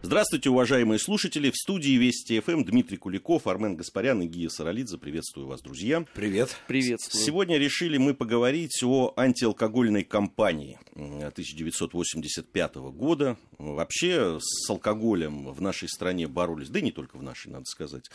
Здравствуйте, уважаемые слушатели. В студии Вести ФМ Дмитрий Куликов, Армен Гаспарян и Гия Саралидзе. Приветствую вас, друзья. Привет. Приветствую. Сегодня решили мы поговорить о антиалкогольной кампании 1985 года. Вообще с алкоголем в нашей стране боролись, да и не только в нашей, надо сказать,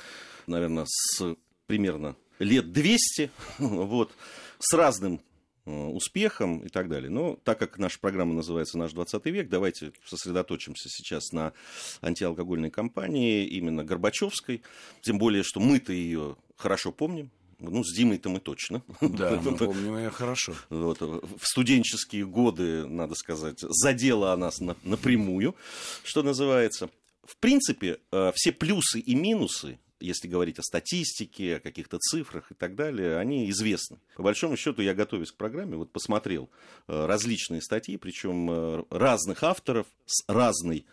наверное, с примерно лет 200, вот, с разным успехом и так далее. Но так как наша программа называется «Наш 20 век», давайте сосредоточимся сейчас на антиалкогольной кампании, именно Горбачевской. Тем более, что мы-то ее хорошо помним, ну, с Димой-то мы точно. Да, мы помним ее хорошо. Вот, в студенческие годы, надо сказать, задела она нас на, напрямую, что называется. В принципе, э, все плюсы и минусы если говорить о статистике, о каких-то цифрах и так далее, они известны. По большому счету, я готовясь к программе, вот посмотрел э, различные статьи, причем э, разных авторов с разной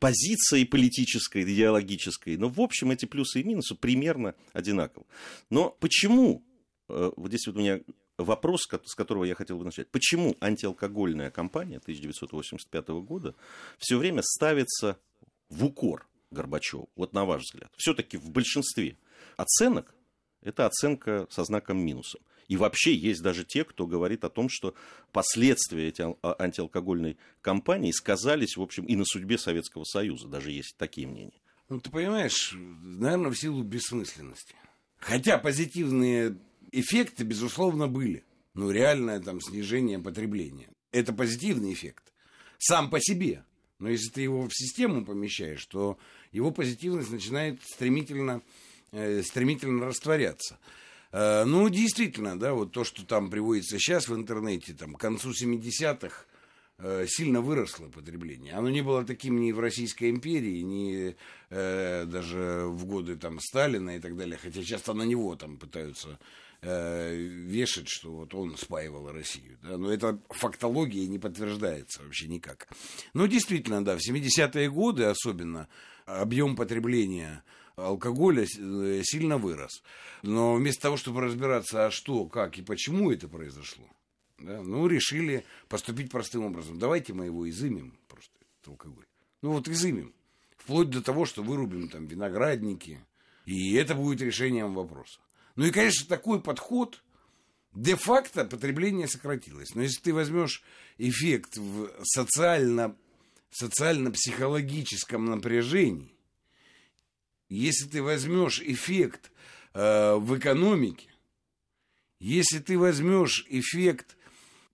позицией политической, идеологической. Но, в общем, эти плюсы и минусы примерно одинаковы. Но почему, э, вот здесь вот у меня вопрос, с которого я хотел бы начать. Почему антиалкогольная кампания 1985 года все время ставится в укор Горбачеву? Вот на ваш взгляд. Все-таки в большинстве оценок это оценка со знаком минусом. И вообще есть даже те, кто говорит о том, что последствия этой а, антиалкогольной кампании сказались, в общем, и на судьбе Советского Союза. Даже есть такие мнения. Ну, ты понимаешь, наверное, в силу бессмысленности. Хотя позитивные эффекты, безусловно, были. Ну, реальное там снижение потребления. Это позитивный эффект. Сам по себе. Но если ты его в систему помещаешь, то его позитивность начинает стремительно, э, стремительно растворяться. Э, ну, действительно, да, вот то, что там приводится сейчас в интернете, там, к концу 70-х, э, сильно выросло потребление. Оно не было таким ни в Российской империи, ни э, даже в годы там, Сталина и так далее, хотя часто на него там пытаются э, вешать, что вот он спаивал Россию. Да? Но это фактология не подтверждается вообще никак. Но действительно, да, в 70-е годы особенно объем потребления алкоголя э, сильно вырос. Но вместо того, чтобы разбираться, а что, как и почему это произошло, да, ну, решили поступить простым образом. Давайте мы его изымем, просто, этот алкоголь. Ну, вот изымем. Вплоть до того, что вырубим там виноградники. И это будет решением вопроса. Ну и, конечно, такой подход де-факто потребление сократилось. Но если ты возьмешь эффект в социально, социально-психологическом напряжении, если ты возьмешь эффект э, в экономике, если ты возьмешь эффект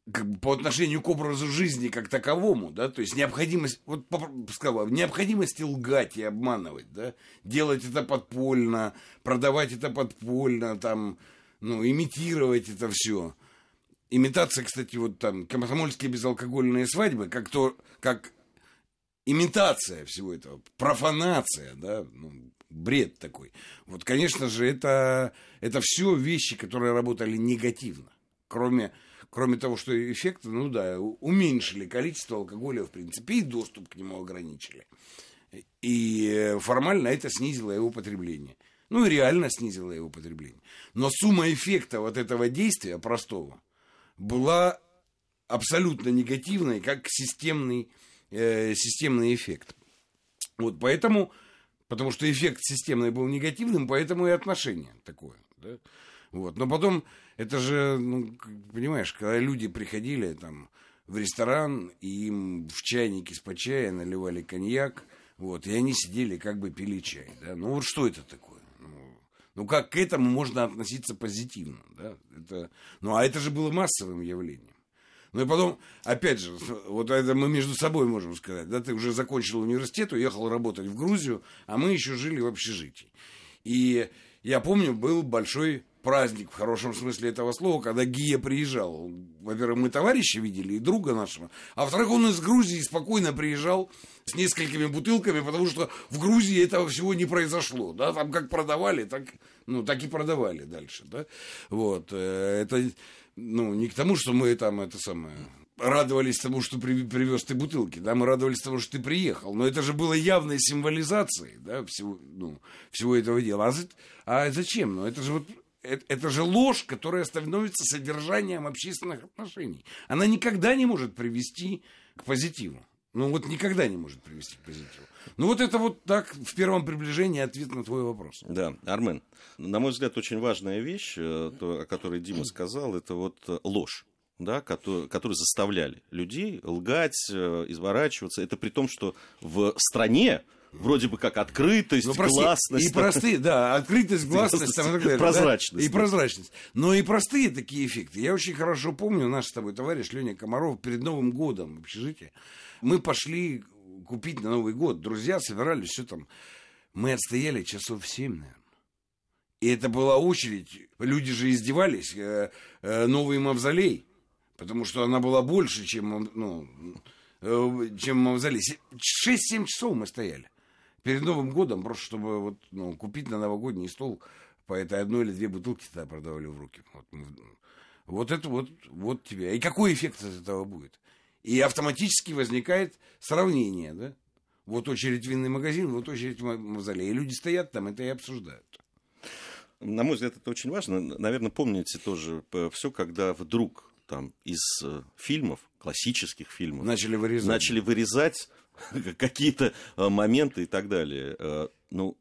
бы, по отношению к образу жизни как таковому, да, то есть необходимость, вот сказал, необходимости лгать и обманывать, да, делать это подпольно, продавать это подпольно, там, ну, имитировать это все. Имитация, кстати, вот там, комсомольские безалкогольные свадьбы, как то, как имитация всего этого, профанация, да, ну, бред такой. Вот, конечно же, это, это все вещи, которые работали негативно, кроме кроме того, что эффект, ну да, уменьшили количество алкоголя, в принципе, и доступ к нему ограничили. И формально это снизило его потребление. Ну и реально снизило его потребление. Но сумма эффекта вот этого действия простого была абсолютно негативной, как системный, э, системный эффект. Вот поэтому, потому что эффект системный был негативным, поэтому и отношение такое. Да? Вот. Но потом, это же, ну, понимаешь, когда люди приходили там в ресторан, и им в чайнике с чая наливали коньяк, вот, и они сидели, как бы пили чай, да, ну вот что это такое? Ну, ну как к этому можно относиться позитивно, да, это, ну а это же было массовым явлением. Ну и потом, опять же, вот это мы между собой можем сказать, да, ты уже закончил университет, уехал работать в Грузию, а мы еще жили в общежитии. И я помню, был большой праздник в хорошем смысле этого слова, когда Гия приезжал. Во-первых, мы товарища видели и друга нашего, а во-вторых, он из Грузии спокойно приезжал с несколькими бутылками, потому что в Грузии этого всего не произошло, да, там как продавали, так, ну, так и продавали дальше, да, вот, э, это, ну, не к тому, что мы там, это самое, радовались тому, что при, привез ты бутылки, да, мы радовались тому, что ты приехал, но это же было явной символизацией, да, всего, ну, всего этого дела. А, а зачем? Ну, это же вот это, это же ложь, которая становится содержанием общественных отношений. Она никогда не может привести к позитиву. Ну вот никогда не может привести к позитиву. Ну вот это вот так в первом приближении ответ на твой вопрос. Да, Армен, на мой взгляд, очень важная вещь, э, то, о которой Дима сказал, это вот э, ложь да, которые, которые заставляли людей лгать, э, изворачиваться. Это при том, что в стране вроде бы как открытость, ну, прости, гласность. И простые, да, открытость, гласность, там, далее, прозрачность. Да? И прозрачность. Но и простые такие эффекты. Я очень хорошо помню, наш с тобой товарищ Леня Комаров перед Новым годом в общежитии. Мы пошли купить на Новый год. Друзья собирались, все там. Мы отстояли часов семь, наверное. И это была очередь. Люди же издевались. Э, э, новый мавзолей. Потому что она была больше, чем, ну, э, чем мавзолей. 6-7 часов мы стояли перед Новым годом, просто чтобы вот, ну, купить на новогодний стол по этой одной или две бутылки тогда продавали в руки. Вот, вот это вот, вот тебе. И какой эффект от этого будет? И автоматически возникает сравнение, да? Вот очередь винный магазин, вот очередь мавзолей. И люди стоят там, это и обсуждают. На мой взгляд, это очень важно. Наверное, помните тоже все, когда вдруг там из э, фильмов, классических фильмов, начали вырезать, начали вырезать какие-то э, моменты и так далее. Э, ну,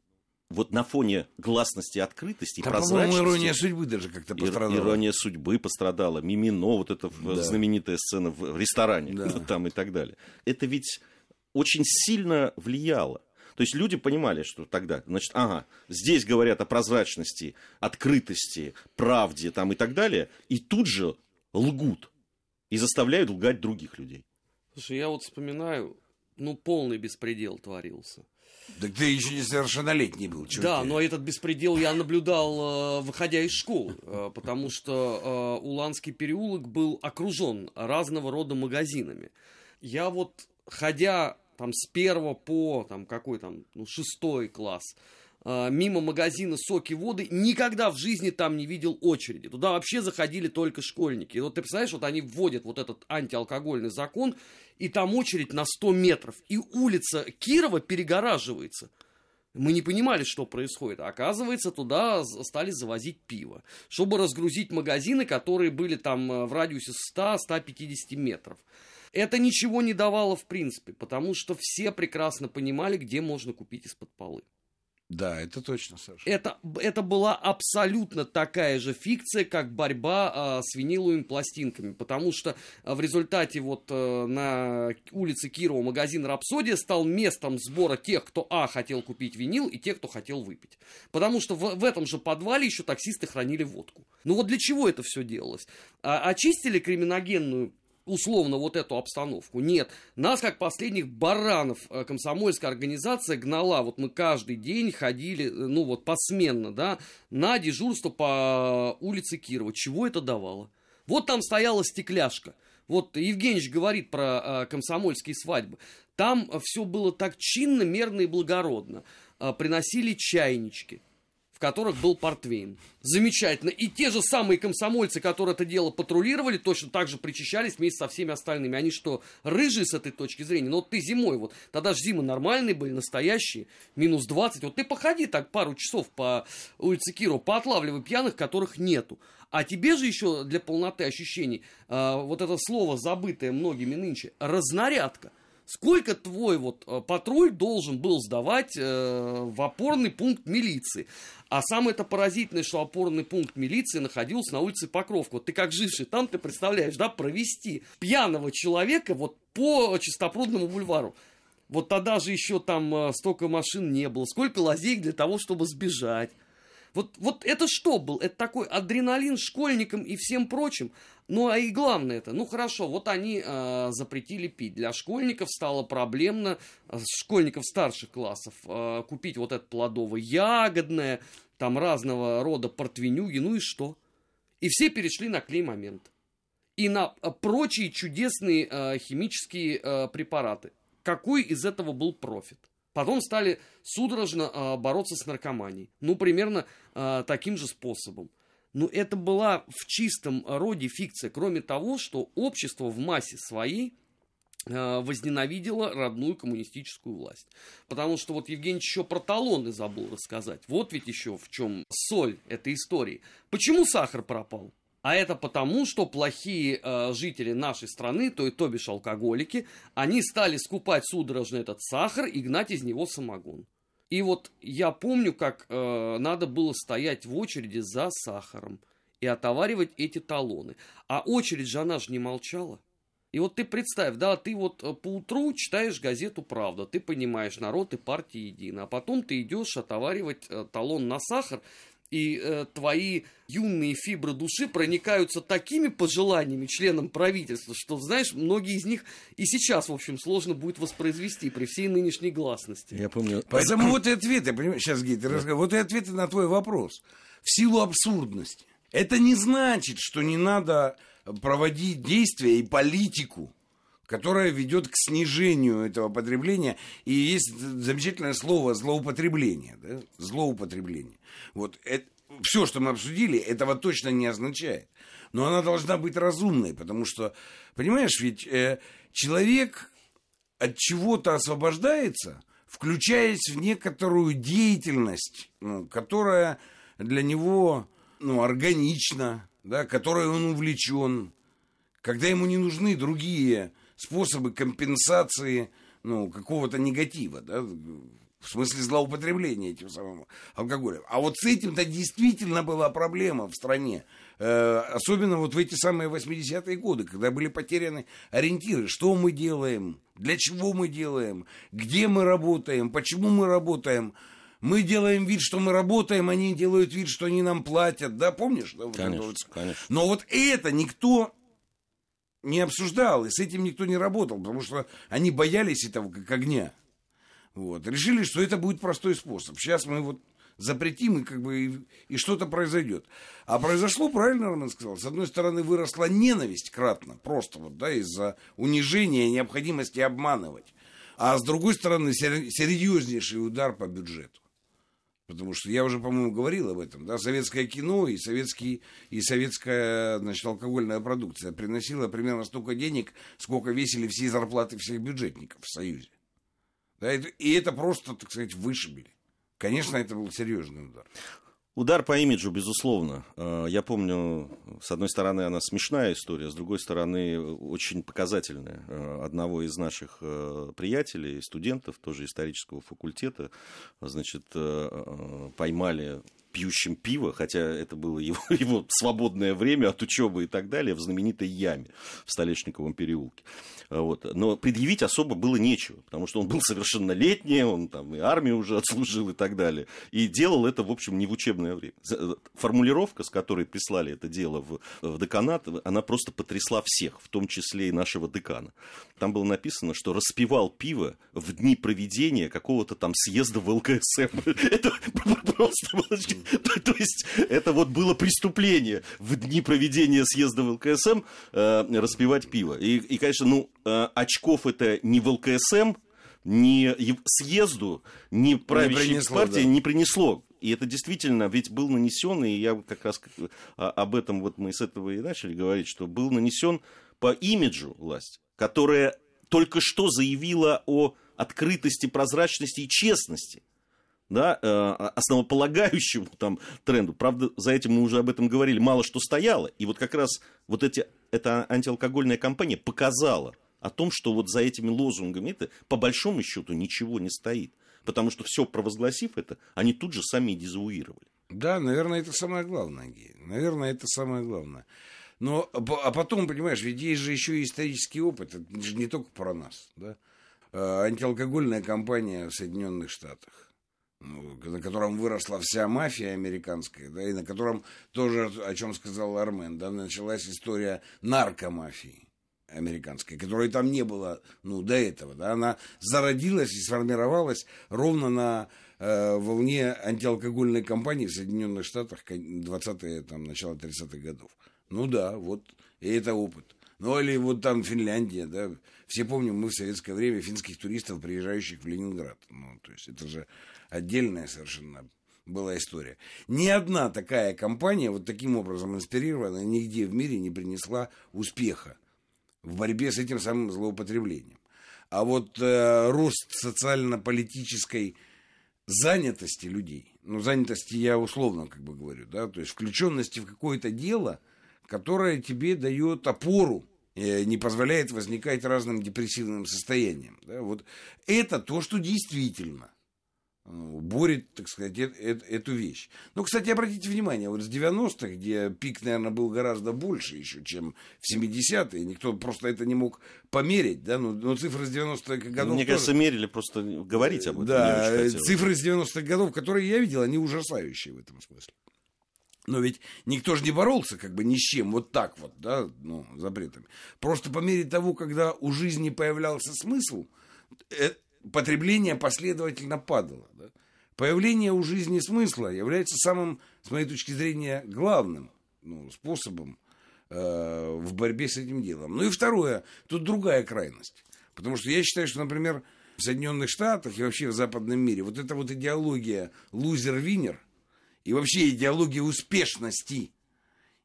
вот на фоне гласности, открытости и прозрачности... ирония судьбы даже как-то пострадала. Ирония судьбы пострадала. Мимино, вот эта да. знаменитая сцена в ресторане да. там и так далее. Это ведь очень сильно влияло. То есть люди понимали, что тогда, значит, ага, здесь говорят о прозрачности, открытости, правде там и так далее, и тут же лгут и заставляют лгать других людей. Слушай, я вот вспоминаю, ну, полный беспредел творился. Так ты еще несовершеннолетний был. Да, ты? но этот беспредел я наблюдал, э, выходя из школы, э, потому что э, Уланский переулок был окружен разного рода магазинами. Я вот, ходя там с первого по там какой там, ну, шестой класс, мимо магазина соки воды, никогда в жизни там не видел очереди. Туда вообще заходили только школьники. И вот ты представляешь, вот они вводят вот этот антиалкогольный закон, и там очередь на 100 метров, и улица Кирова перегораживается. Мы не понимали, что происходит. А оказывается, туда стали завозить пиво, чтобы разгрузить магазины, которые были там э, в радиусе 100-150 метров. Это ничего не давало в принципе, потому что все прекрасно понимали, где можно купить из-под полы. Да, это точно, Саша. Это, это была абсолютно такая же фикция, как борьба а, с виниловыми пластинками, потому что а, в результате вот а, на улице Кирова магазин «Рапсодия» стал местом сбора тех, кто, а, хотел купить винил, и тех, кто хотел выпить. Потому что в, в этом же подвале еще таксисты хранили водку. Ну вот для чего это все делалось? А, очистили криминогенную условно вот эту обстановку. Нет, нас как последних баранов э, комсомольская организация гнала. Вот мы каждый день ходили, э, ну вот посменно, да, на дежурство по улице Кирова. Чего это давало? Вот там стояла стекляшка. Вот Евгеньевич говорит про э, комсомольские свадьбы. Там все было так чинно, мерно и благородно. Э, приносили чайнички которых был портвейн. Замечательно. И те же самые комсомольцы, которые это дело патрулировали, точно так же причащались вместе со всеми остальными. Они что, рыжие с этой точки зрения? Но вот ты зимой, вот тогда же зимы нормальные были, настоящие, минус 20. Вот ты походи так пару часов по улице Кирова, поотлавливай пьяных, которых нету. А тебе же еще для полноты ощущений, э, вот это слово, забытое многими нынче, разнарядка – Сколько твой вот э, патруль должен был сдавать э, в опорный пункт милиции? А самое это поразительное, что опорный пункт милиции находился на улице Покровка. Вот ты как живший там, ты представляешь, да, провести пьяного человека вот по Чистопрудному бульвару. Вот тогда же еще там э, столько машин не было. Сколько лазеек для того, чтобы сбежать. Вот, вот это что был? Это такой адреналин школьникам и всем прочим. Ну, а и главное это, ну хорошо, вот они э, запретили пить. Для школьников стало проблемно, э, школьников старших классов, э, купить вот это плодово-ягодное, там разного рода портвенюги, ну и что? И все перешли на клей-момент. И на э, прочие чудесные э, химические э, препараты. Какой из этого был профит? Потом стали судорожно э, бороться с наркоманией. Ну, примерно э, таким же способом. Но это была в чистом роде фикция, кроме того, что общество в массе своей э, возненавидело родную коммунистическую власть. Потому что вот Евгений еще про талоны забыл рассказать. Вот ведь еще в чем соль этой истории. Почему сахар пропал? А это потому, что плохие э, жители нашей страны, то, то бишь алкоголики, они стали скупать судорожно этот сахар и гнать из него самогон. И вот я помню, как э, надо было стоять в очереди за сахаром и отоваривать эти талоны. А очередь же, она же не молчала. И вот ты представь, да, ты вот э, по утру читаешь газету «Правда», ты понимаешь, народ и партия едины, а потом ты идешь отоваривать э, талон на сахар, и э, твои юные фибры души проникаются такими пожеланиями членам правительства, что, знаешь, многие из них и сейчас, в общем, сложно будет воспроизвести при всей нынешней гласности. Я помню... Поэтому вот и ответы, понимаешь, сейчас, Гей, ты расскажи, вот и ответы на твой вопрос. В силу абсурдности. Это не значит, что не надо проводить действия и политику, которая ведет к снижению этого потребления. И есть замечательное слово злоупотребление. Да? Злоупотребление. Вот это, все, что мы обсудили, этого точно не означает. Но она должна быть разумной, потому что, понимаешь, ведь э, человек от чего-то освобождается, включаясь в некоторую деятельность, ну, которая для него ну, органична, да, которой он увлечен, когда ему не нужны другие способы компенсации ну, какого-то негатива, да, в смысле злоупотребления этим самым алкоголем. А вот с этим-то действительно была проблема в стране. Э, особенно вот в эти самые 80-е годы, когда были потеряны ориентиры. Что мы делаем? Для чего мы делаем? Где мы работаем? Почему мы работаем? Мы делаем вид, что мы работаем, они делают вид, что они нам платят. Да, помнишь? Да, конечно, вот конечно. Но вот это никто не обсуждал, и с этим никто не работал, потому что они боялись этого как огня. Вот. Решили, что это будет простой способ. Сейчас мы вот запретим, и как бы и, и что-то произойдет. А произошло, правильно Роман сказал, с одной стороны выросла ненависть кратно, просто вот, да, из-за унижения, необходимости обманывать. А с другой стороны, серьезнейший удар по бюджету. Потому что я уже, по-моему, говорил об этом, да, советское кино и, советский, и советская, значит, алкогольная продукция приносила примерно столько денег, сколько весили все зарплаты всех бюджетников в Союзе. Да, и это просто, так сказать, вышибили. Конечно, это был серьезный удар. Удар по имиджу, безусловно. Э, я помню, с одной стороны, она смешная история, с другой стороны, очень показательная. Э, одного из наших э, приятелей, студентов, тоже исторического факультета, значит, поймали пьющим пиво, хотя это было его, его свободное время от учебы и так далее, в знаменитой яме в Столешниковом переулке. Вот. Но предъявить особо было нечего, потому что он был совершеннолетний, он там и армию уже отслужил и так далее. И делал это, в общем, не в учебное время. Э, формулировка, с которой прислали это дело в, в деканат, она просто потрясла всех, в том числе и нашего декана. Там было написано, что распивал пиво в дни проведения какого-то там съезда в ЛКСМ. Это просто было... То есть, это вот было преступление в дни проведения съезда в ЛКСМ э, распивать пиво. И, конечно, ну, э, очков это не в ЛКСМ, ни съезду, ни правящей не партии да. не принесло. И это действительно ведь был нанесен, и я как раз а, об этом вот мы с этого и начали говорить, что был нанесен по имиджу власти, которая только что заявила о открытости, прозрачности и честности да, э, основополагающему там тренду. Правда, за этим мы уже об этом говорили, мало что стояло. И вот как раз вот эти, эта антиалкогольная кампания показала о том, что вот за этими лозунгами это по большому счету ничего не стоит. Потому что все провозгласив это, они тут же сами дезавуировали. Да, наверное, это самое главное, Гей. Наверное, это самое главное. Но, а потом, понимаешь, ведь есть же еще и исторический опыт. Это же не только про нас. Да? Э, антиалкогольная кампания в Соединенных Штатах на котором выросла вся мафия американская, да, и на котором тоже, о чем сказал Армен, да, началась история наркомафии американской, которой там не было, ну, до этого, да, она зародилась и сформировалась ровно на э, волне антиалкогольной кампании в Соединенных Штатах 20-е, там, начало 30-х годов. Ну да, вот, и это опыт. Ну, или вот там Финляндия, да, все помним мы в советское время финских туристов, приезжающих в Ленинград. Ну, то есть это же отдельная совершенно была история. Ни одна такая компания, вот таким образом инспирированная, нигде в мире не принесла успеха в борьбе с этим самым злоупотреблением. А вот э, рост социально-политической занятости людей, ну, занятости я условно как бы говорю, да, то есть включенности в какое-то дело, которая тебе дает опору, э, не позволяет возникать разным депрессивным состояниям. Да? Вот это то, что действительно э, борет, так сказать, э, э, эту вещь. Ну, кстати, обратите внимание, вот с 90-х, где пик, наверное, был гораздо больше еще, чем в 70-е, никто просто это не мог померить, да, ну, но цифры с 90-х годов... Мне тоже- кажется, мерили просто говорить об этом. Да, цифры с 90-х годов, которые я видел, они ужасающие в этом смысле. Но ведь никто же не боролся как бы ни с чем, вот так вот, да, ну, запретами. Просто по мере того, когда у жизни появлялся смысл, э, потребление последовательно падало. да. Появление у жизни смысла является самым, с моей точки зрения, главным ну, способом э, в борьбе с этим делом. Ну и второе, тут другая крайность. Потому что я считаю, что, например, в Соединенных Штатах и вообще в западном мире вот эта вот идеология лузер-винер и вообще идеология успешности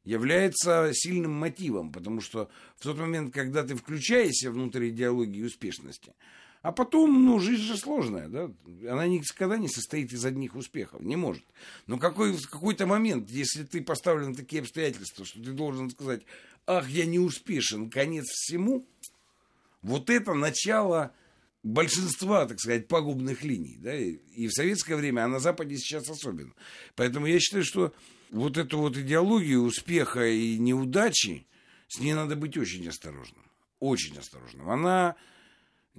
является сильным мотивом, потому что в тот момент, когда ты включаешься внутрь идеологии успешности, а потом, ну, жизнь же сложная, да, она никогда не состоит из одних успехов, не может. Но какой, в какой-то момент, если ты поставлен в такие обстоятельства, что ты должен сказать, ах, я не успешен, конец всему, вот это начало большинства, так сказать, пагубных линий. Да? И в советское время, а на Западе сейчас особенно. Поэтому я считаю, что вот эту вот идеологию успеха и неудачи, с ней надо быть очень осторожным. Очень осторожным. Она,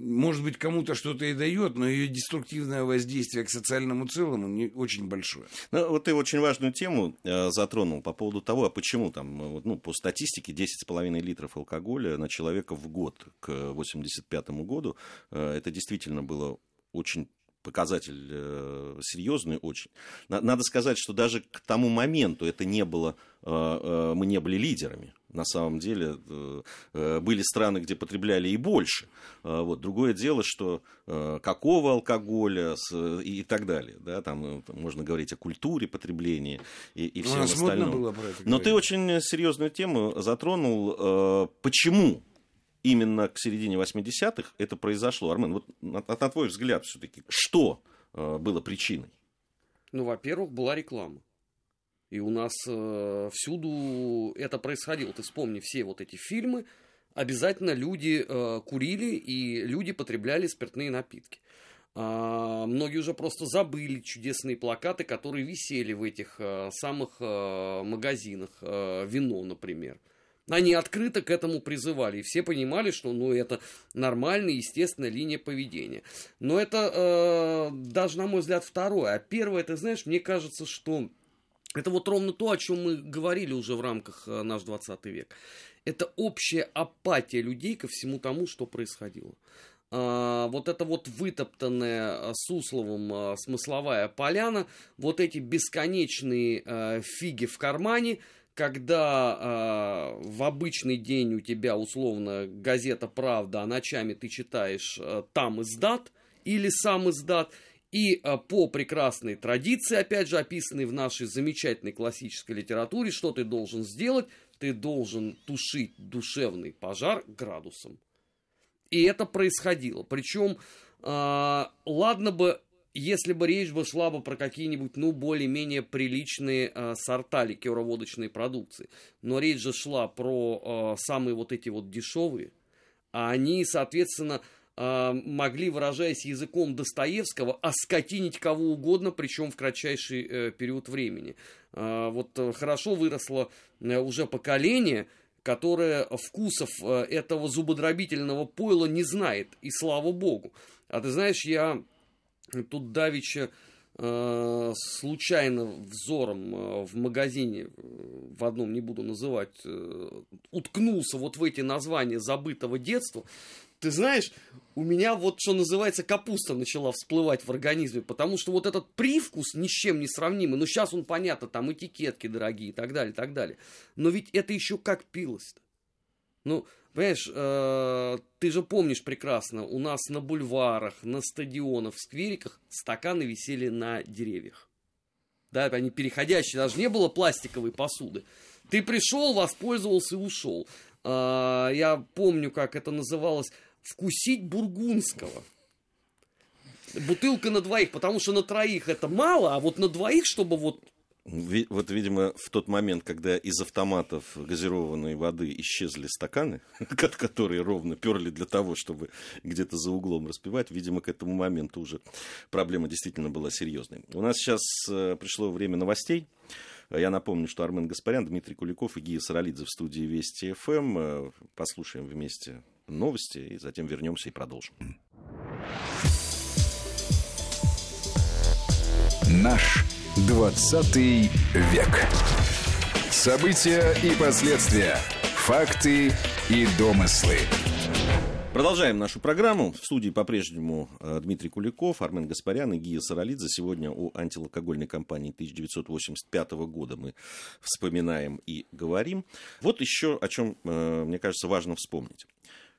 может быть, кому-то что-то и дает, но ее деструктивное воздействие к социальному целому не очень большое. Ну, вот ты очень важную тему э, затронул по поводу того, а почему там, э, ну, по статистике 10,5 литров алкоголя на человека в год к 1985 году. Э, это действительно было очень показатель э, серьезный очень. На- Надо сказать, что даже к тому моменту это не было, э, мы не были лидерами. На самом деле э, э, были страны, где потребляли и больше. Э, Вот. Другое дело, что какого алкоголя и так далее. Да? Там, э, там можно говорить о культуре потребления и, и У всем модно остальном. было про это Но ты говорить. очень серьезную тему затронул. Почему именно к середине 80-х это произошло? Армен, вот на, на твой взгляд все-таки, что было причиной? Ну, во-первых, была реклама. И у нас э, всюду это происходило. Ты вспомни все вот эти фильмы. Обязательно люди э, курили и люди потребляли спиртные напитки. А, многие уже просто забыли чудесные плакаты, которые висели в этих э, самых э, магазинах. Э, вино, например. Они открыто к этому призывали, и все понимали, что ну, это нормальная, естественная линия поведения. Но это э, даже, на мой взгляд, второе. А первое, ты знаешь, мне кажется, что это вот ровно то, о чем мы говорили уже в рамках э, наш 20 век. Это общая апатия людей ко всему тому, что происходило. А, вот это вот вытоптанная а, Сусловым а, смысловая поляна, вот эти бесконечные фиги в кармане, когда а, в обычный день у тебя условно газета «Правда», а ночами ты читаешь а, там издат или сам издат, и а, по прекрасной традиции, опять же, описанной в нашей замечательной классической литературе, что ты должен сделать? Ты должен тушить душевный пожар градусом. И это происходило. Причем, а, ладно бы, если бы речь бы шла бы про какие-нибудь, ну, более-менее приличные а, сорта ликероводочной продукции. Но речь же шла про а, самые вот эти вот дешевые. А они, соответственно, могли, выражаясь языком Достоевского, оскотинить кого угодно, причем в кратчайший э, период времени. А, Вот э, хорошо выросло э, уже поколение, которое вкусов э, этого зубодробительного пойла не знает, и слава богу. А ты знаешь, я тут давеча э, случайно взором э, в магазине, э, в одном не буду называть, э, уткнулся вот в эти названия забытого детства. Ты знаешь, у меня вот, что называется, капуста начала всплывать в организме, потому что вот этот привкус ни с чем не сравнимый, ну сейчас он понятно, там этикетки дорогие и так далее, и так далее. Но ведь это еще как пилось-то. Ну, понимаешь, э, ты же помнишь прекрасно, у нас на бульварах, на стадионах, в сквериках стаканы висели на деревьях. Да, они переходящие, даже не было пластиковой посуды. Ты пришел, воспользовался и ушел. Э, я помню, как это называлось, вкусить бургундского. Бутылка на двоих, потому что на троих это мало, а вот на двоих, чтобы вот Вот, видимо, в тот момент, когда из автоматов газированной воды исчезли стаканы, которые ровно перли для того, чтобы где-то за углом распивать, видимо, к этому моменту уже проблема действительно была серьезной. У нас сейчас э, пришло время новостей. Я напомню, что Армен Гаспарян, Дмитрий Куликов и Гия Саралидзе в студии Вести ФМ. Эм. Э, послушаем вместе новости и затем вернемся и продолжим. Наш 20 век. События и последствия. Факты и домыслы. Продолжаем нашу программу. В студии по-прежнему э, Дмитрий Куликов, Армен Гаспарян и Гия Саралидзе. Сегодня о антиалкогольной кампании 1985 года мы вспоминаем и говорим. Вот еще о чем, э, мне кажется, важно вспомнить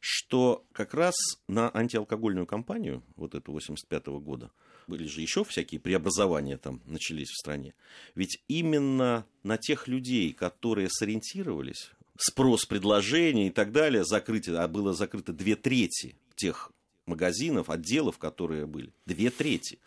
что как раз на антиалкогольную кампанию вот эту 85 года были же еще всякие преобразования там начались в стране. Ведь именно на тех людей, которые сориентировались, спрос, предложение и так далее, закрытие, а было закрыто две трети тех магазинов, отделов, которые были. Две трети.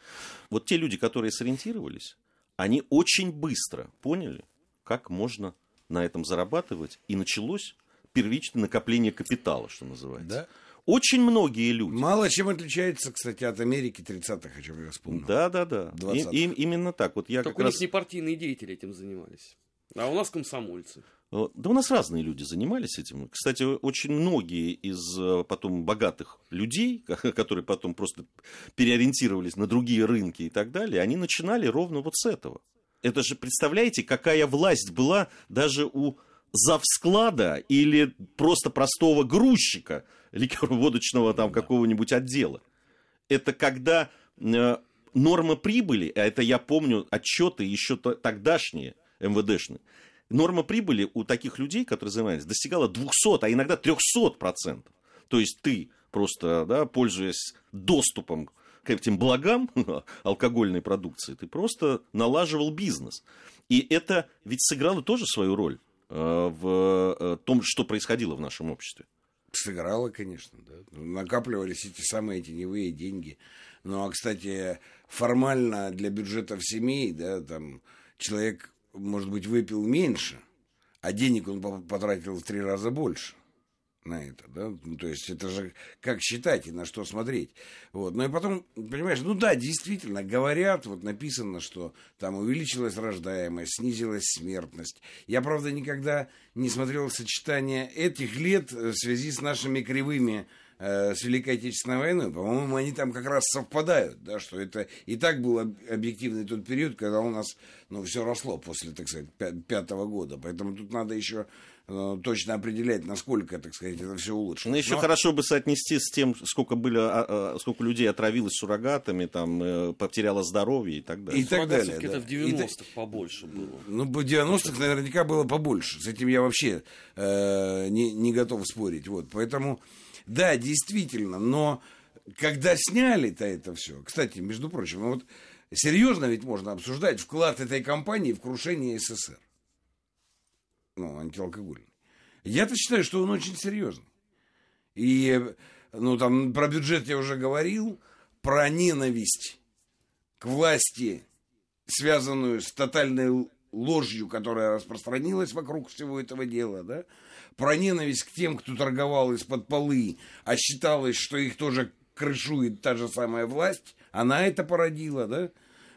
Вот те люди, которые сориентировались, они очень быстро поняли, как можно на этом зарабатывать. И началось первичное накопление капитала, что называется. Да? Очень многие люди. Мало чем отличается, кстати, от Америки 30-х, о чем я вспомнил. Да, да, да. И, и, именно так. Вот я Только как у раз... них не партийные деятели этим занимались. А у нас комсомольцы. Да у нас разные люди занимались этим. Кстати, очень многие из э, потом богатых людей, которые потом просто переориентировались на другие рынки и так далее, они начинали ровно вот с этого. Это же, представляете, какая власть была даже у завсклада или просто простого грузчика ликероводочного там какого-нибудь отдела. Это когда э, норма прибыли, а это я помню отчеты еще тогдашние МВДшные, норма прибыли у таких людей, которые занимались, достигала 200, а иногда 300 процентов. То есть ты просто, да, пользуясь доступом к этим благам алкогольной продукции, ты просто налаживал бизнес. И это ведь сыграло тоже свою роль в э, том, что происходило в нашем обществе. Сыграло, конечно, да. Накапливались эти самые теневые деньги. Ну, а, кстати, формально для бюджетов семей, да, там человек, может быть, выпил меньше, а денег он потратил в три раза больше на это, да, ну, то есть это же как считать и на что смотреть, вот, ну и потом, понимаешь, ну да, действительно, говорят, вот написано, что там увеличилась рождаемость, снизилась смертность, я, правда, никогда не смотрел сочетание этих лет в связи с нашими кривыми э, с Великой Отечественной войной, по-моему, они там как раз совпадают, да, что это и так был объективный тот период, когда у нас, ну, все росло после, так сказать, пятого года, поэтому тут надо еще Э, точно определять, насколько, так сказать, это все улучшилось. Ну, еще Но... хорошо бы соотнести с тем, сколько, были, а, а, сколько людей отравилось суррогатами, там, э, потеряло здоровье и так далее. И так далее. Да. Это в 90-х и... побольше было. Ну, в 90-х наверняка было побольше. С этим я вообще э, не, не готов спорить. Вот, поэтому, да, действительно, но когда сняли-то это все, кстати, между прочим, ну вот серьезно ведь можно обсуждать вклад этой компании в крушение СССР ну, антиалкогольный. Я-то считаю, что он очень серьезный. И, ну, там, про бюджет я уже говорил, про ненависть к власти, связанную с тотальной ложью, которая распространилась вокруг всего этого дела, да, про ненависть к тем, кто торговал из-под полы, а считалось, что их тоже крышует та же самая власть, она это породила, да,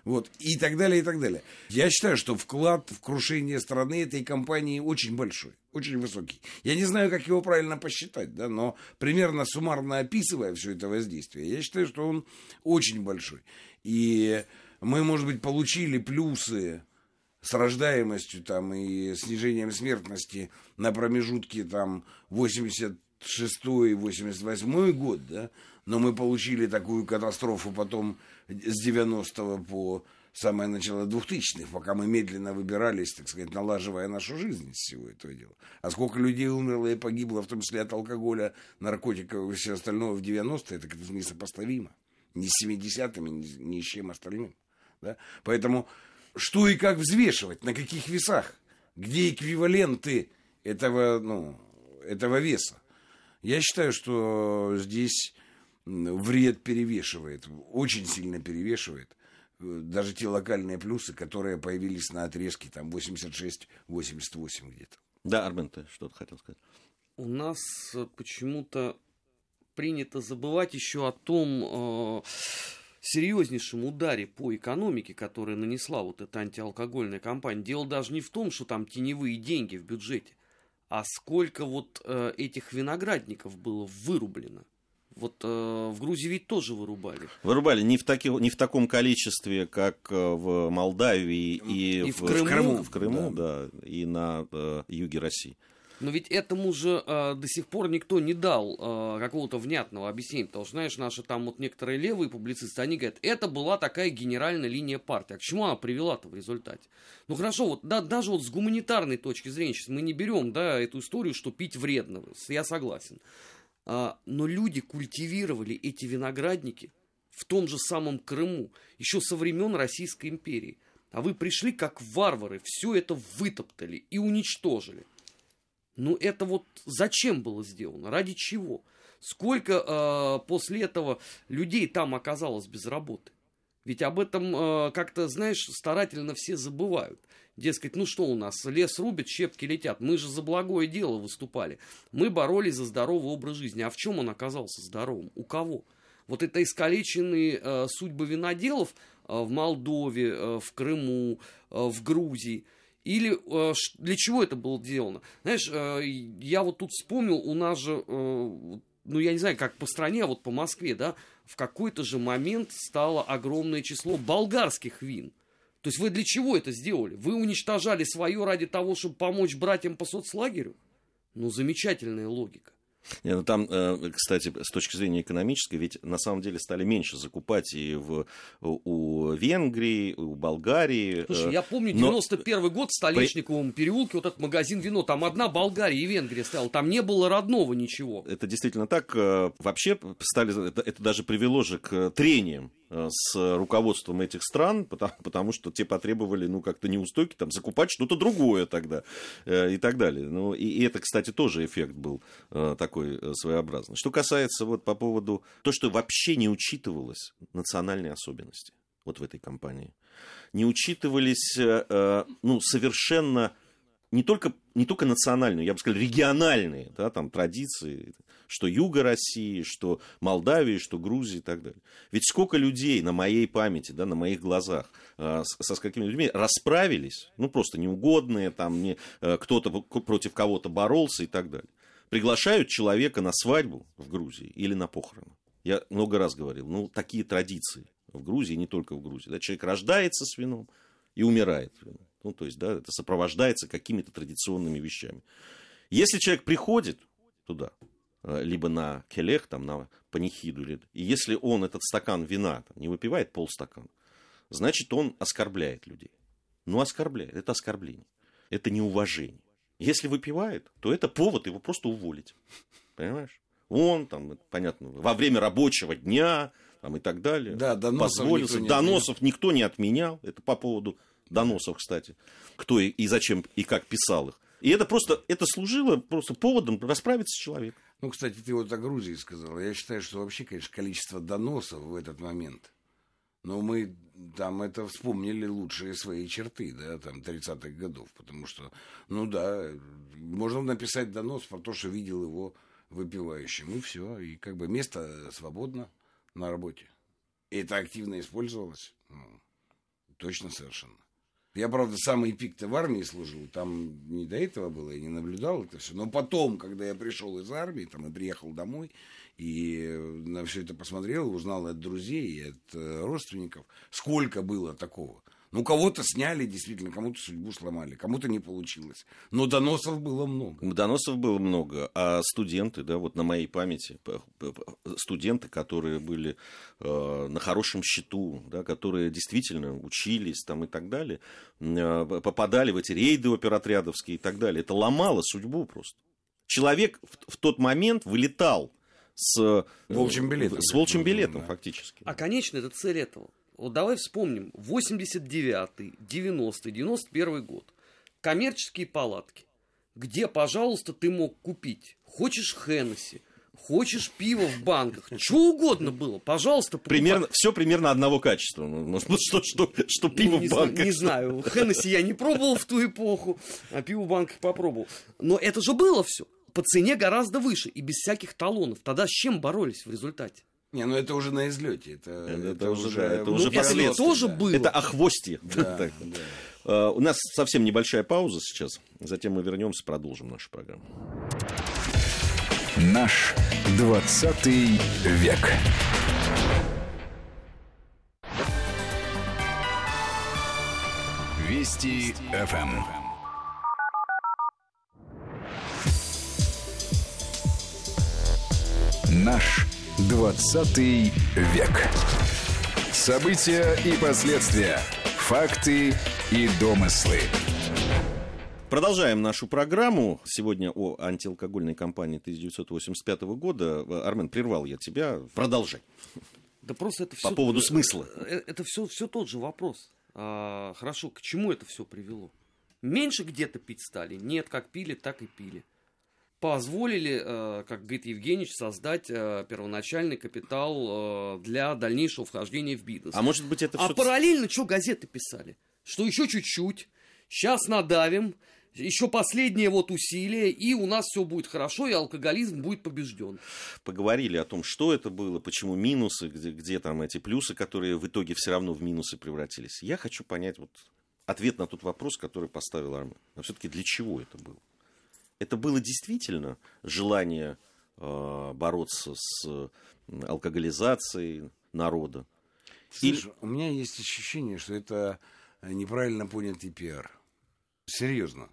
вот, и так далее, и так далее. Я считаю, что вклад в крушение страны этой компании очень большой, очень высокий. Я не знаю, как его правильно посчитать, да, но примерно суммарно описывая все это воздействие, я считаю, что он очень большой. И мы, может быть, получили плюсы с рождаемостью там, и снижением смертности на промежутке там, 86-88 год, да, но мы получили такую катастрофу потом с 90 по самое начало 2000-х, пока мы медленно выбирались, так сказать, налаживая нашу жизнь из всего этого дела. А сколько людей умерло и погибло, в том числе от алкоголя, наркотиков и всего остального в 90-е, так это несопоставимо. Ни с 70-ми, ни, ни с чем остальным. Да? Поэтому что и как взвешивать, на каких весах, где эквиваленты этого, ну, этого веса. Я считаю, что здесь вред перевешивает, очень сильно перевешивает э, даже те локальные плюсы, которые появились на отрезке там 86-88 где-то. Да, Армен, ты что-то хотел сказать? У нас э, почему-то принято забывать еще о том, э, серьезнейшем ударе по экономике, который нанесла вот эта антиалкогольная кампания. Дело даже не в том, что там теневые деньги в бюджете, а сколько вот э, этих виноградников было вырублено. Вот э, в Грузии ведь тоже вырубали. Вырубали не в, таки, не в таком количестве, как э, в Молдавии и, И в Крыму. в Крыму, в Крыму, да. и на э, юге России. Но ведь этому же э, до сих пор никто не дал э, какого-то внятного объяснения. Потому что, знаешь, наши там вот некоторые левые публицисты, они говорят, это была такая генеральная линия партии. А к чему она привела-то в результате? Ну хорошо, вот да, даже вот с гуманитарной точки зрения, сейчас мы не берем, да, эту историю, что пить вредно, я согласен. А, но люди культивировали эти виноградники в том же самом Крыму, еще со времен Российской империи. А вы пришли как варвары, все это вытоптали и уничтожили. Ну это вот зачем было сделано? Ради чего? Сколько э, после этого людей там оказалось без работы? Ведь об этом э, как-то, знаешь, старательно все забывают. Дескать, ну что у нас, лес рубит, щепки летят. Мы же за благое дело выступали. Мы боролись за здоровый образ жизни. А в чем он оказался здоровым? У кого? Вот это искалеченные э, судьбы виноделов э, в Молдове, э, в Крыму, э, в Грузии – или э, для чего это было сделано? Знаешь, э, я вот тут вспомнил, у нас же, э, ну я не знаю, как по стране, а вот по Москве, да, в какой-то же момент стало огромное число болгарских вин. То есть вы для чего это сделали? Вы уничтожали свое ради того, чтобы помочь братьям по соцлагерю? Ну, замечательная логика. Не, ну там, э, кстати, с точки зрения экономической, ведь на самом деле стали меньше закупать и в, у Венгрии, у Болгарии. Слушай, э, я помню но... 91 год в Столешниковом переулке, вот этот магазин вино, там одна Болгария и Венгрия стояла, там не было родного ничего. Это действительно так. Э, вообще стали, это, это даже привело же к трениям с руководством этих стран, потому, потому что те потребовали, ну, как-то неустойки, там, закупать что-то другое тогда э, и так далее. Ну, и, и это, кстати, тоже эффект был э, такой э, своеобразный. Что касается вот по поводу то, что вообще не учитывалось национальные особенности вот в этой компании. Не учитывались, э, э, ну, совершенно не только, не только национальные, я бы сказал, региональные да, там, традиции, что Юга России, что Молдавии, что Грузии и так далее. Ведь сколько людей на моей памяти, да, на моих глазах э, со сколькими людьми расправились, ну, просто неугодные, там, не, э, кто-то против кого-то боролся и так далее. Приглашают человека на свадьбу в Грузии или на похороны. Я много раз говорил, ну, такие традиции в Грузии, не только в Грузии. Да, человек рождается с вином и умирает вином. Ну, то есть, да, это сопровождается какими-то традиционными вещами. Если человек приходит туда, э, либо на келех, там, на панихиду, и если он этот стакан вина там, не выпивает полстакана, значит, он оскорбляет людей. Ну, оскорбляет. Это оскорбление. Это неуважение. Если выпивает, то это повод его просто уволить. Понимаешь? Он, там, понятно, во время рабочего дня, там, и так далее. Да, доносов позволился. никто не доносов никто не отменял. Это по поводу доносов, кстати. Кто и, зачем и как писал их. И это просто, это служило просто поводом расправиться с человеком. Ну, кстати, ты вот о Грузии сказал. Я считаю, что вообще, конечно, количество доносов в этот момент. Но мы там это вспомнили лучшие свои черты, да, там, 30-х годов. Потому что, ну да, можно написать донос про то, что видел его выпивающим. И все. И как бы место свободно на работе. И это активно использовалось. Ну, точно совершенно. Я, правда, самый пик-то в армии служил, там не до этого было, я не наблюдал это все. Но потом, когда я пришел из армии, там, и приехал домой, и на все это посмотрел, узнал от друзей, от э, родственников, сколько было такого. Ну, кого-то сняли, действительно, кому-то судьбу сломали, кому-то не получилось. Но доносов было много. Доносов было много, а студенты, да, вот на моей памяти, студенты, которые были э, на хорошем счету, да, которые действительно учились там и так далее, э, попадали в эти рейды оперотрядовские и так далее. Это ломало судьбу просто. Человек в, в тот момент вылетал с э, Волчьим билетом. С волчьим билетом, Да. фактически. А, конечно, это цель этого. Вот давай вспомним. 89-й, 90-й, 91 год. Коммерческие палатки. Где, пожалуйста, ты мог купить? Хочешь Хеннесси, Хочешь пиво в банках, что угодно было, пожалуйста, покупай. Примерно, все примерно одного качества. Ну, Может, быть, что, что, что пиво Ну, не, в банках. не что- знаю, Хеннесси я не пробовал в ту эпоху, а пиво в банках попробовал. Но это же было все. По цене гораздо выше и без всяких талонов. Тогда с чем боролись в результате? Не, ну это уже на излете. Это, Это уже, да, это Ну, уже это последствия, тоже да. было. Это охвостье. Да, Так. да. Э, У нас совсем небольшая пауза сейчас. Затем мы вернемся, продолжим нашу программу. Наш 20 век. Вести ФМ. Наш 20 век. События и последствия. Факты и домыслы. Продолжаем нашу программу. Сегодня о антиалкогольной кампании 1985 года. Э, Армен, прервал я тебя. Продолжай. Да просто это По все... поводу смысла. Это все, все тот же вопрос. А, хорошо, к чему это все привело? Меньше где-то пить стали? Нет, как пили, так и пили. Позволили, э, как говорит Евгеньевич, создать э, первоначальный капитал э, для дальнейшего вхождения в бизнес. А может быть, это А параллельно что газеты писали? Что еще чуть-чуть, сейчас надавим, еще последнее вот усилие, и у нас все будет хорошо, и алкоголизм будет побежден. Поговорили о том, что это было, почему минусы, где, где там эти плюсы, которые в итоге все равно в минусы превратились. Я хочу понять вот ответ на тот вопрос, который поставил Армен. Но все-таки для чего это было? Это было действительно желание э, бороться с алкоголизацией народа? Слышь, у меня есть ощущение, что это неправильно понятый пиар. Серьезно.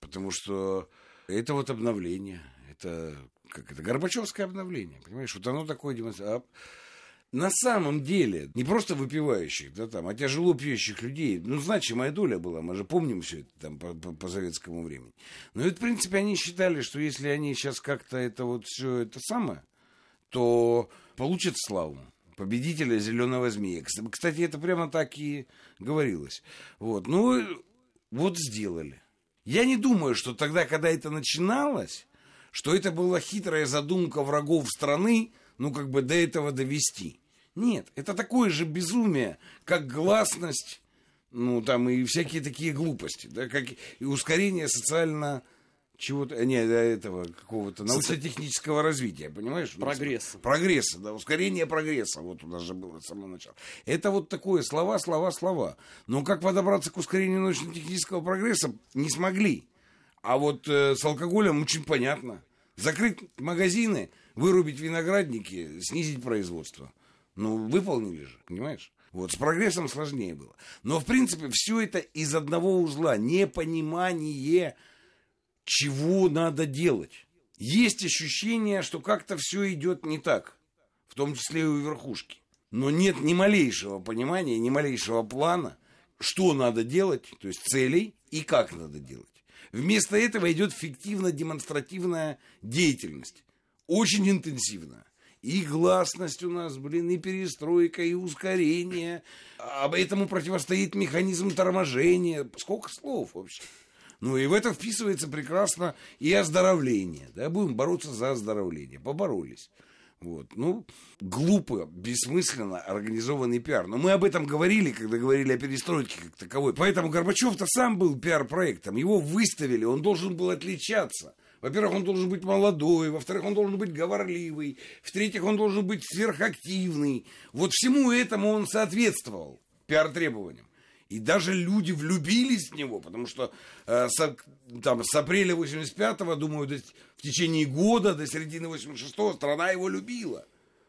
Потому что это вот обновление. Это как это Горбачевское обновление. Понимаешь, вот оно такое демонстрирует. На самом деле, не просто выпивающих, да, там, а тяжело пьющих людей, ну, значимая доля была, мы же помним все это там по, по- по советскому времени. Но это, в принципе, они считали, что если они сейчас как-то это вот все это самое, то получат славу победителя зеленого змея. Кс- Кстати, это прямо так и говорилось. Вот. Ну, вот сделали. Я не думаю, что тогда, когда это начиналось, что это была хитрая задумка врагов страны, ну, как бы до этого довести. Нет, это такое же безумие, как гласность, ну, там, и всякие такие глупости, да, как и ускорение социально чего-то, не, да, этого какого-то научно-технического развития, понимаешь? Прогресса. Прогресса, да, ускорение прогресса, вот у нас же было с самого начала. Это вот такое слова, слова, слова. Но как подобраться к ускорению научно-технического прогресса, не смогли. А вот э, с алкоголем очень понятно. Закрыть магазины, вырубить виноградники, снизить производство. Ну, выполнили же, понимаешь? Вот, с прогрессом сложнее было. Но, в принципе, все это из одного узла. Непонимание, чего надо делать. Есть ощущение, что как-то все идет не так. В том числе и у верхушки. Но нет ни малейшего понимания, ни малейшего плана, что надо делать, то есть целей и как надо делать. Вместо этого идет фиктивно-демонстративная деятельность. Очень интенсивная. И гласность у нас, блин, и перестройка, и ускорение. А этому противостоит механизм торможения. Сколько слов вообще? Ну и в это вписывается прекрасно и оздоровление. Да? Будем бороться за оздоровление. Поборолись. Вот. Ну, глупо, бессмысленно организованный пиар. Но мы об этом говорили, когда говорили о перестройке как таковой. Поэтому Горбачев-то сам был пиар-проектом. Его выставили, он должен был отличаться. Во-первых, он должен быть молодой, во-вторых, он должен быть говорливый, в-третьих, он должен быть сверхактивный. Вот всему этому он соответствовал пиар-требованиям. И даже люди влюбились в него, потому что э, с, там, с апреля 85-го, думаю, до- в течение года, до середины 86-го страна его любила.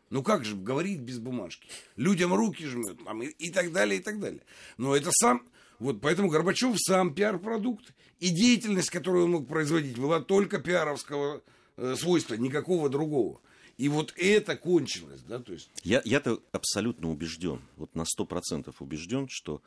Ну как же говорить без бумажки? Людям руки жмет, там, и, и так далее, и так далее. Но это сам, вот поэтому Горбачев сам пиар-продукт. И деятельность, которую он мог производить, была только пиаровского э, свойства, никакого другого. И вот это кончилось, да, то есть Я, я-то абсолютно убежден, вот на 100% убежден, что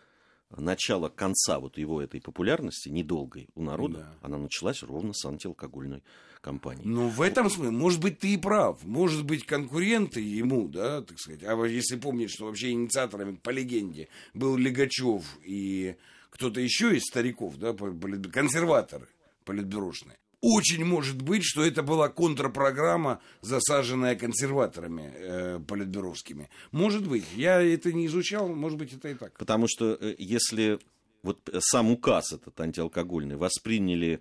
начало конца вот его этой популярности, недолгой у народа, Да. она началась ровно с антиалкогольной кампании. Ну, в этом смысле, может быть, ты и прав. Может быть, конкуренты ему, да, так сказать. А вот если помнить, что вообще инициаторами, по легенде, был Легачев и кто-то еще из стариков, да, консерваторы политбюрошные. Очень может быть, что это была контрпрограмма, засаженная консерваторами э, политбюровскими. Может быть. Я это не изучал, может быть, это и так. Потому что э, если вот сам указ этот антиалкогольный восприняли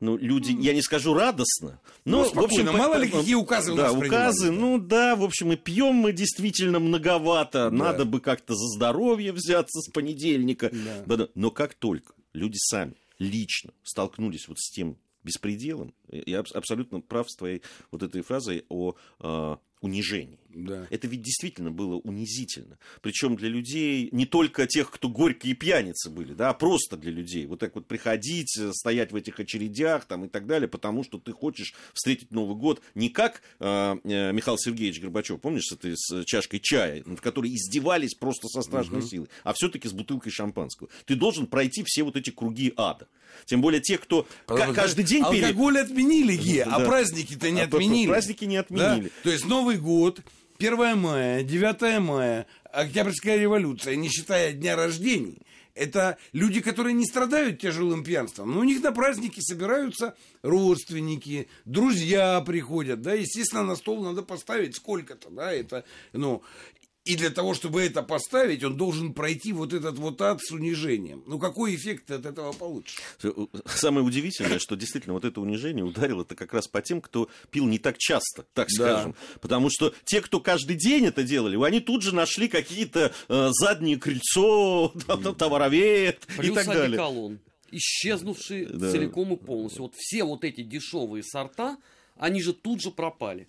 ну, люди, я не скажу радостно, но, ну, в общем, мало ли какие указы у да, нас указы, ну да, в общем, и пьем мы действительно многовато, да. надо бы как-то за здоровье взяться с понедельника. Да, но как только люди сами лично столкнулись вот с тем беспределом, я абсолютно прав с твоей вот этой фразой о э, унижении. Да. Это ведь действительно было унизительно. Причем для людей, не только тех, кто горькие пьяницы были, да, а просто для людей. Вот так вот приходить, э, стоять в этих очередях там, и так далее, потому что ты хочешь встретить Новый год не как э, э Михаил Сергеевич Горбачев, помнишь, с этой с чашкой чая, в которой издевались просто со страшной угу. силой, а все-таки с бутылкой шампанского. Ты должен пройти все вот эти круги ада. Тем более те, кто Потому каждый день... Алкоголь перед... отменили, Ге, да. а праздники-то не а отменили. Праздники не отменили. Да? То есть Новый год 1 мая, 9 мая, Октябрьская революция, не считая дня рождений, это люди, которые не страдают тяжелым пьянством. Но у них на праздники собираются родственники, друзья приходят, да, естественно, на стол надо поставить сколько-то, да, это, ну, и для того, чтобы это поставить, он должен пройти вот этот вот ад с унижением. Ну, какой эффект от этого получишь? Самое удивительное, что действительно вот это унижение ударило это как раз по тем, кто пил не так часто, так да. скажем. Потому что те, кто каждый день это делали, они тут же нашли какие-то э, задние крыльцо, товаровед и так далее. Одеколон, исчезнувший да. целиком и полностью. Вот все вот эти дешевые сорта, они же тут же пропали.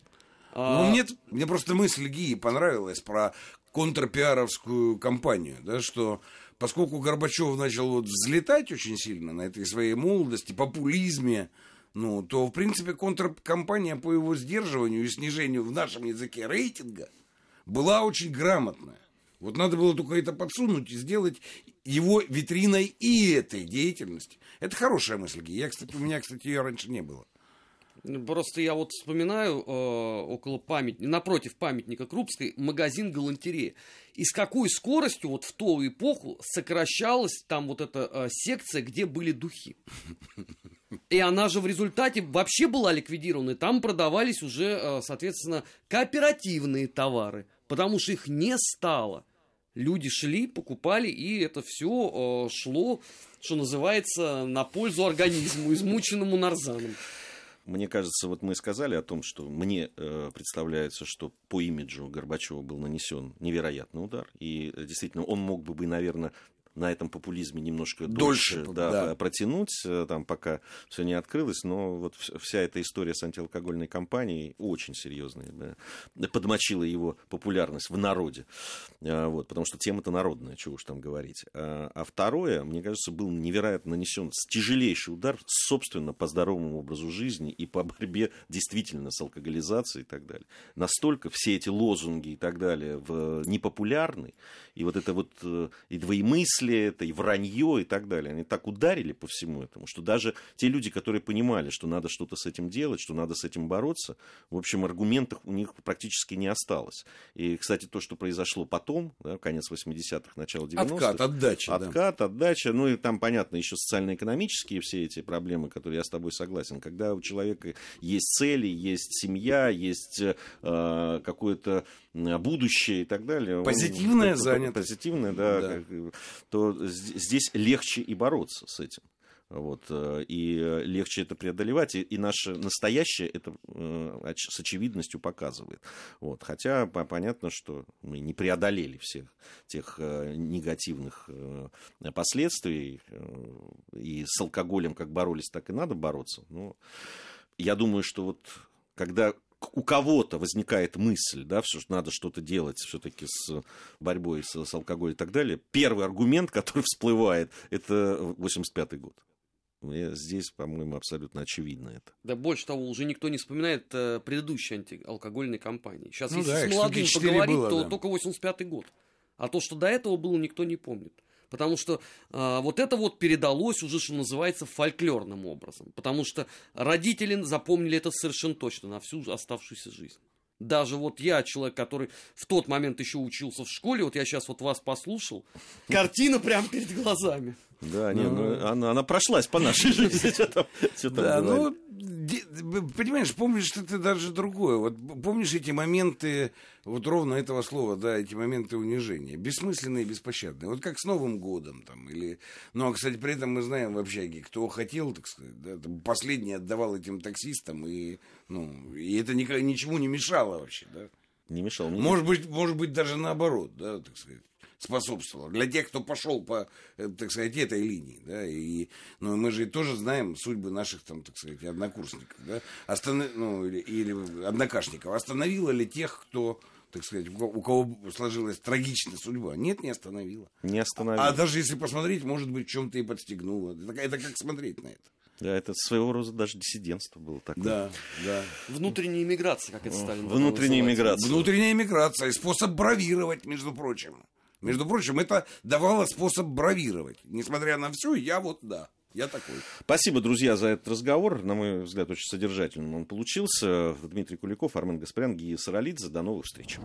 А... Ну, мне, мне просто мысль Гии понравилась про контрпиаровскую кампанию, да, что поскольку Горбачев начал вот взлетать очень сильно на этой своей молодости, популизме, ну, то, в принципе, контркомпания по его сдерживанию и снижению в нашем языке рейтинга была очень грамотная. Вот надо было только это подсунуть и сделать его витриной и этой деятельности. Это хорошая мысль. Я, кстати, у меня, кстати, ее раньше не было. Просто я вот вспоминаю э, около памятника, напротив памятника Крупской, магазин галантерея. И с какой скоростью вот в ту эпоху сокращалась там вот эта э, секция, где были духи. И она же в результате вообще была ликвидирована. И там продавались уже, э, соответственно, кооперативные товары, потому что их не стало. Люди шли, покупали, и это все э, шло, что называется, на пользу организму, измученному нарзаном. Мне кажется, вот мы сказали о том, что мне э, представляется, что по имиджу Горбачева был нанесен невероятный удар. И э, действительно, он мог бы, наверное, на этом популизме немножко дольше, дольше да, да. протянуть, э, там, пока все не открылось, но вот вся эта история с антиалкогольной кампанией очень серьезная, да, подмочила его популярность в народе, а, вот, потому что тема-то народная, чего уж там говорить. А, а второе, мне кажется, был невероятно нанесен тяжелейший удар, собственно, по здоровому образу жизни и по борьбе действительно с алкоголизацией и так далее. Настолько все эти лозунги и так далее в, непопулярны, и вот это вот э, и двоемыслие, мысли это, и вранье, и так далее. Они так ударили по всему этому, что даже те люди, которые понимали, что надо что-то с этим делать, что надо с этим бороться, в общем, аргументов у них практически не осталось. И, кстати, то, что произошло потом, да, конец 80-х, начало 90-х. Откат, отдача. Откат, да. отдача. Ну, и там, понятно, еще социально-экономические все эти проблемы, которые я с тобой согласен. Когда у человека есть цели, есть семья, есть э, какое-то будущее и так далее. Позитивная занятость. Позитивная, да. да. То здесь легче и бороться с этим. Вот, э, и легче это преодолевать, и, и наше настоящее это э, с очевидностью показывает. Вот, хотя понятно, что мы не преодолели всех тех э, негативных последствий, и с алкоголем как боролись, так и надо бороться. Но я думаю, что вот когда у кого-то возникает мысль, да, что надо что-то делать все-таки с борьбой с, с алкоголем и так далее, первый аргумент, который всплывает, это 85-й год. Здесь, по-моему, абсолютно очевидно это. Да больше того, уже никто не вспоминает э, предыдущие антиалкогольные кампании. Сейчас, ну, если да, с молодым поговорить, было, то да. только 85-й год. А то, что до этого было, никто не помнит. Потому что э, вот это вот передалось уже, что называется, фольклорным образом. Потому что родители запомнили это совершенно точно на всю оставшуюся жизнь. Даже вот я, человек, который в тот момент еще учился в школе, вот я сейчас вот вас послушал, картина прямо перед глазами. Да, не, ну, она, она прошлась по нашей жизни. Да, ну, понимаешь, помнишь что ты даже другое. Вот помнишь эти моменты, вот ровно этого слова, да, эти моменты унижения. Бессмысленные и беспощадные. Вот как с Новым годом там. Или... Ну, а, кстати, при этом мы знаем в общаге, кто хотел, так сказать, да, последний отдавал этим таксистам, и, ну, и это ничему не мешало вообще, да. Не мешал. Ну, Может быть, может быть, даже наоборот, да, так сказать, способствовало. Для тех, кто пошел по, э, так сказать, этой линии, да, и, ну, мы же тоже знаем судьбы наших, там, так сказать, однокурсников, да, Останов- ну, или, или однокашников. Остановила ли тех, кто, так сказать, у кого- сложилась трагичная судьба? Нет, не остановила. Не остановил. А даже если посмотреть, может быть, в чем-то и подстегнула. Это, это как смотреть на это? Да, это своего рода даже диссидентство было такое. Да, да. Внутренняя иммиграция, как это Сталин тогда Внутренняя иммиграция. Внутренняя миграция, способ бравировать, между прочим. Между прочим, это давало способ бравировать. Несмотря на все, я вот да, я такой. Спасибо, друзья, за этот разговор. На мой взгляд, очень содержательным он получился. Дмитрий Куликов, Армен Гаспарян, Гия Саралидзе. До новых встреч.